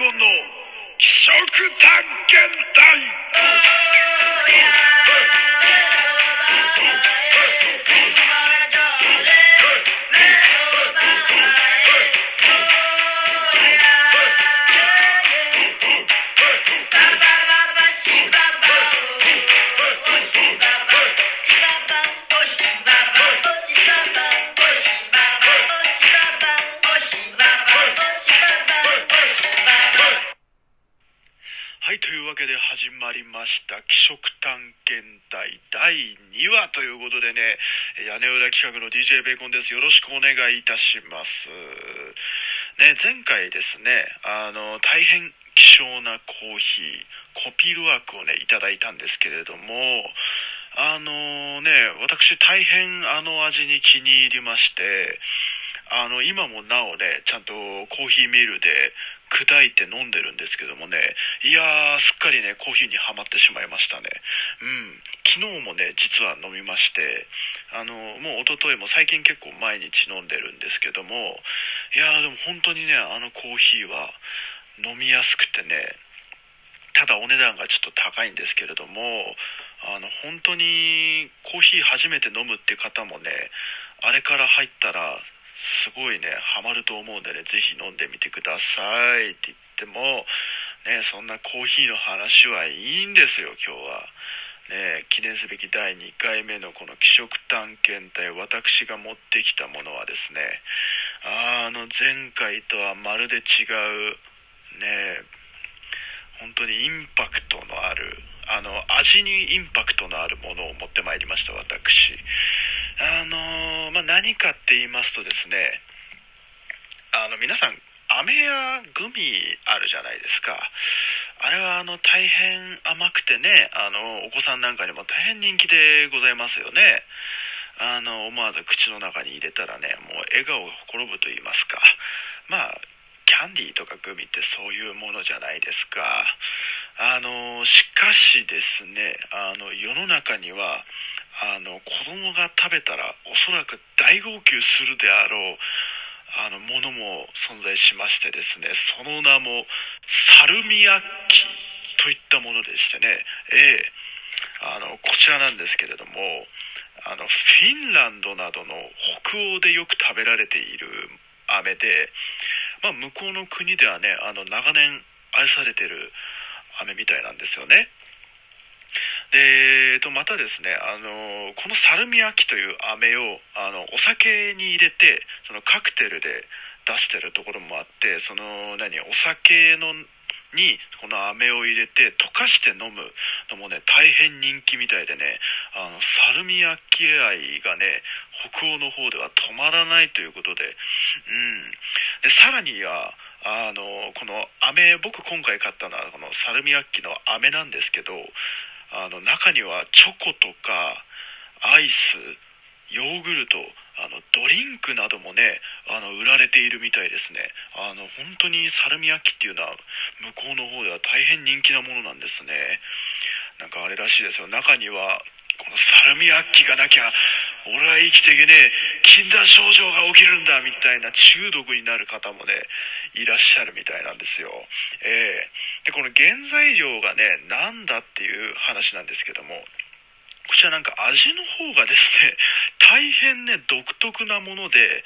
ゴの気色探検隊。DJ ベーコンです。よろしくお願いいたします。ね、前回ですね、あの、大変希少なコーヒー、コピールワークをね、いただいたんですけれども、あのね、私大変あの味に気に入りまして、あの、今もなおね、ちゃんとコーヒーミルで砕いて飲んでるんですけどもね、いやー、すっかりね、コーヒーにはまってしまいましたね。うん。昨日もね、実は飲みまして、あの、もう一昨日も最近結構毎日飲んでるんですけども、いや、でも本当にね、あのコーヒーは飲みやすくてね、ただお値段がちょっと高いんですけれども、あの、本当にコーヒー初めて飲むっていう方もね、あれから入ったら、すごいね、ハマると思うんでね、ぜひ飲んでみてくださいって言っても、ね、そんなコーヒーの話はいいんですよ、今日は。ね、記念すべき第2回目のこの気色探検隊、私が持ってきたものはですね、あの前回とはまるで違う、ね、本当にインパクトのある、あの、味にインパクトのあるものを持ってまいりました、私。あのまあ、何かって言いますとですね、あの、皆さん、飴やグミあるじゃないですか。あれはあの大変甘くてね、あのお子さんなんかにも大変人気でございますよね。あの思わず口の中に入れたらね、もう笑顔がほころぶと言いますか。まあ、キャンディーとかグミってそういうものじゃないですか。あの、しかしですね、あの世の中には、あの子供が食べたらおそらく大号泣するであろうあのものも存在しましてですねその名もサルミアッキといったものでしてね。ええ。あのこちらなんですけれどもあのフィンランドなどの北欧でよく食べられている飴で、まあ、向こうの国ではねあの長年愛されてる飴みたいなんですよね。で、またですね、あの、このサルミアキという飴を、あの、お酒に入れて、そのカクテルで出してるところもあって、その、何、お酒の、に、この飴を入れて溶かして飲むのもね、大変人気みたいでね、あの、サルミアキ愛がね、北欧の方では止まらないということで、うん。で、さらには、あの、この飴、僕今回買ったのは、このサルミアッキの飴なんですけど、あの中にはチョコとかアイスヨーグルトあのドリンクなどもねあの売られているみたいですね。あの本当にサルミアッキっていうのは向こうの方では大変人気なものなんですね。なんかあれらしいですよ。中にはこのサルミアッキがなきゃ俺は生きていけねえ。禁断症状が起きるんだみたいな中毒になる方もねいらっしゃるみたいなんですよ。ええ。でこの原材料がねなんだっていう話なんですけどもこちらなんか味の方がですね 大変ね独特なもので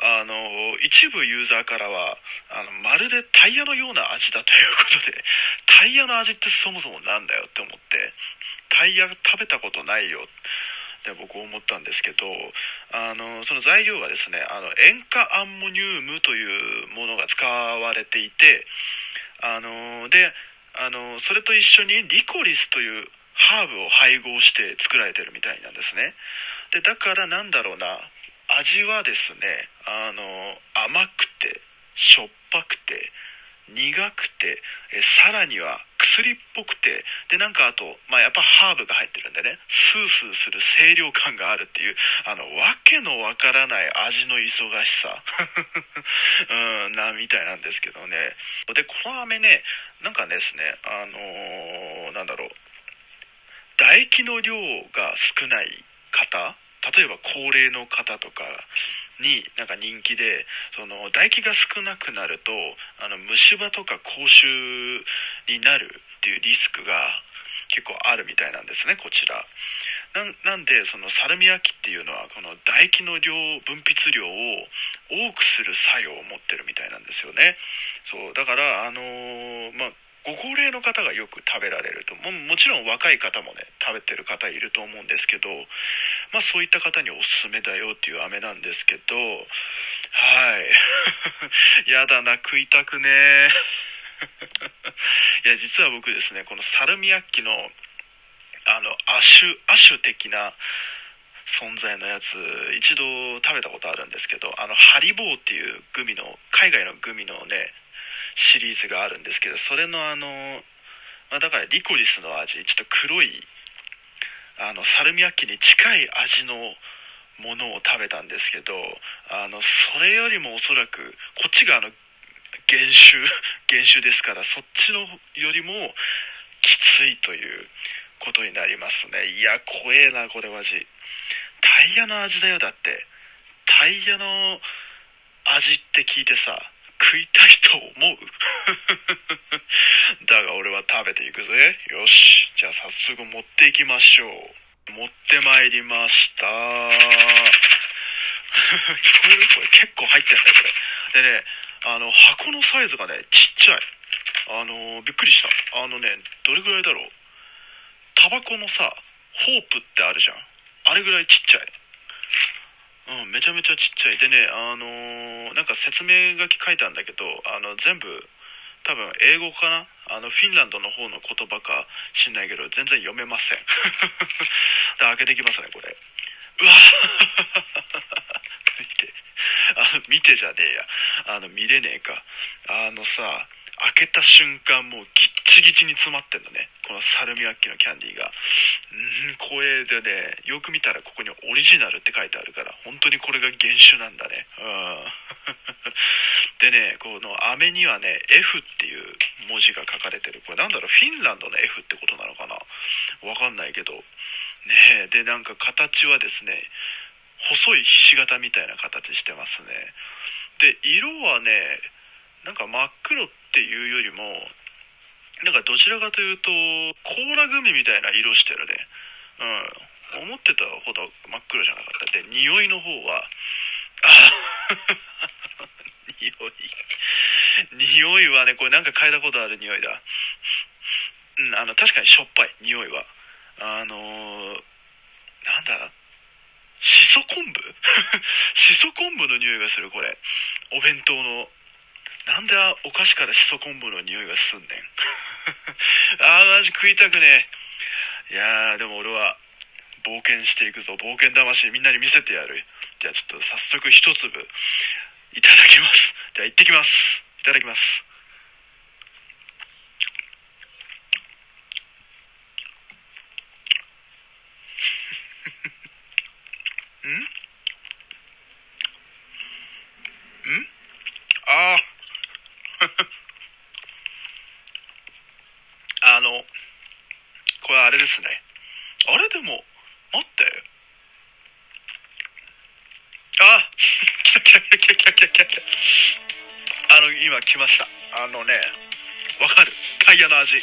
あの一部ユーザーからはあのまるでタイヤのような味だということで タイヤの味ってそもそもなんだよって思ってタイヤ食べたことないよ。って僕思ったんですけどあのその材料がですねあの塩化アンモニウムというものが使われていてあのであのそれと一緒にリコリスというハーブを配合して作られてるみたいなんですね。でだからなんだろうな味はですねあの甘くてしょっぱくて苦くてえさらには薬っぽくてでなんかあと、まあ、やっぱハーブが入ってるんでねスースーする清涼感があるっていうあのわけのわからない味の忙しさ。うんなみたいなんですけどね。でこの飴ねなんかですねあのーなんだろう唾液の量が少ない方例えば高齢の方とかになんか人気でその唾液が少なくなるとあの虫歯とか口臭になるっていうリスクが結構あるみたいなんですねこちら。なんでそのサルミアキっていうのはこの唾液の量分泌量を多くする作用を持ってるみたいなんですよね。そうだからあのー、まあご高齢の方がよく食べられるとももちろん若い方もね食べてる方いると思うんですけど、まあ、そういった方におすすめだよっていう飴なんですけどはい。やだな食いたくね いや実は僕ですねこのサルミアッキのあの亜種亜種的な存在のやつ一度食べたことあるんですけどあのハリボーっていうグミの海外のグミのねシリーズがあるんですけどそれのあの、まあ、だからリコリスの味ちょっと黒いあのサルミアッキに近い味のものを食べたんですけどあのそれよりもおそらくこっちがあの原種 原種ですからそっちのよりもきついということになりますね。いや怖えなこれマジ。タイヤの味だよだって。タイヤの味って聞いてさ食いたいと思う だが俺は食べていくぜ。よし。じゃあ早速持っていきましょう。持ってまいりました。聞こえる？これ結構入ってんだよ、これ。でね、あの、箱のサイズがね、ちっちゃい。あの、びっくりした。あのね、どれぐらいだろう。タバコのさ、ホープってあるじゃん。あれぐらいちっちゃい。うん、めちゃめちゃちっちゃい。でね、あのー、なんか説明書き書いたんだけど、あの、全部、多分英語かな？あの、フィンランドの方の言葉か知んないけど、全然読めません。開けていきますね、これ。うわ 見て。あの、見てじゃねえや。あの、見れねえか。あのさ、開けた瞬間もうギッチギチに詰まってんのね。このサルミアッキのキャンディーが。うん、光栄でね、よく見たらここにオリジナルって書いてあるから、本当にこれが原種なんだね。うん。でね、この飴にはね、F っていう文字が書かれてる。これなんだろう、フィンランドの F ってことなのかな？わかんないけど。ねで、なんか形はですね、細いひし形みたいな形してますね。で、色はね、真っ黒っていうよりもなんかどちらかというとコーラグミみたいな色してるね。うん。思ってたほど真っ黒じゃなかった。で匂いの方はあ匂い。匂いはねこれなんか嗅いだことある匂いだ。うんあの確かにしょっぱい匂いは。あのー、なんだ？しそ昆布？しそ昆布の匂いがするこれ。お弁当の。なんでお菓子からしそ昆布の匂いがすんねん。ああ、マジ食いたくねえ。いやー、でも俺は冒険していくぞ。冒険魂みんなに見せてやる。じゃあちょっと早速一粒いただきます。じゃあ行ってきます。いただきます。んんああ。あの、これあれですね。あれでも、待って。あ来た来た来た来た来た来た来た。あの、今来ました。あのね、わかる。タイヤの味。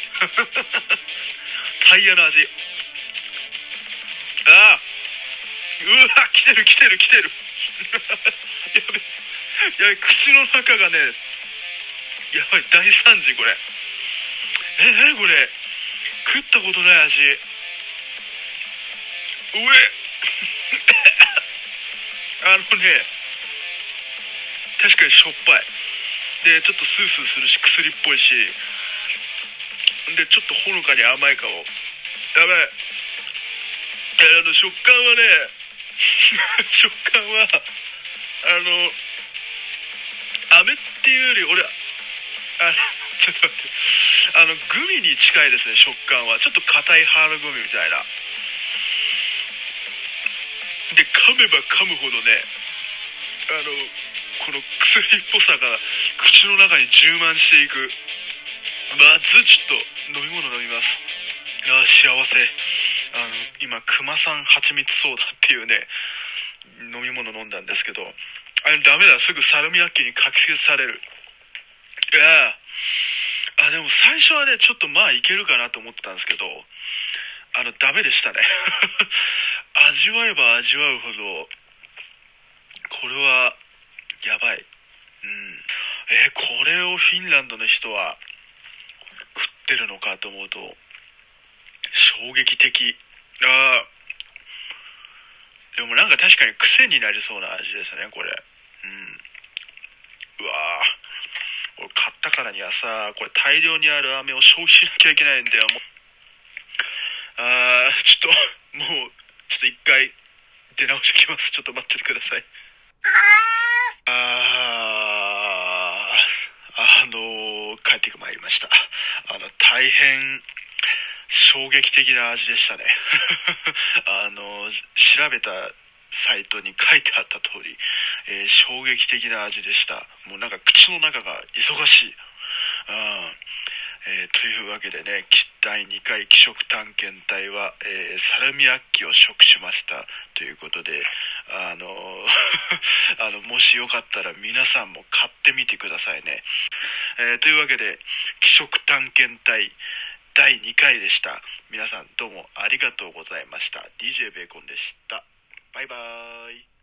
タイヤの味。ああ。うわ、来てる来てる来てる。やべ。やべ、口の中がね、やばい、大惨事、これ。え、なにこれ。食ったことない味。うえ あのね、確かにしょっぱい。で、ちょっとスースーするし、薬っぽいし、で、ちょっとほのかに甘いかも。やばい。あの、食感はね、食感は、あの、飴っていうより、俺、あ ちょっと待って。あの、グミに近いですね、食感は。ちょっと硬いハードグミみたいな。で、噛めば噛むほどね、あの、この薬っぽさが口の中に充満していく。まず、ちょっと飲み物飲みます。ああ、幸せ。あの、今、熊さん蜂蜜ソーダっていうね、飲み物飲んだんですけど、あれダメだ、すぐサルミアッキに書き消される。でも最初はね、ちょっとまあいけるかなと思ってたんですけど、あの、ダメでしたね。味わえば味わうほど、これは、やばい。うん。えこれをフィンランドの人は、食ってるのかと思うと、衝撃的。ああ。でもなんか確かに癖になりそうな味ですね、これ。うん。うわぁ。これ買ったからにはさ、これ大量にある飴を消費しなきゃいけないんだよ。もうあー、ちょっと、もう、ちょっと一回出直してきます。ちょっと待っててください。あー、あのー、帰ってまいりました。あの、大変、衝撃的な味でしたね。あの、調べたサイトに書いてあった通り、えー、衝撃的な味でした。もうなんか口の中が忙しい。うんえー、というわけでね、第2回気食探検隊は、えー、サルミアッキを食しましたということで、あの あの、もしよかったら皆さんも買ってみてくださいね。え、というわけで、気食探検隊第2回でした。皆さんどうもありがとうございました。DJ ベーコンでした。バイバーイ。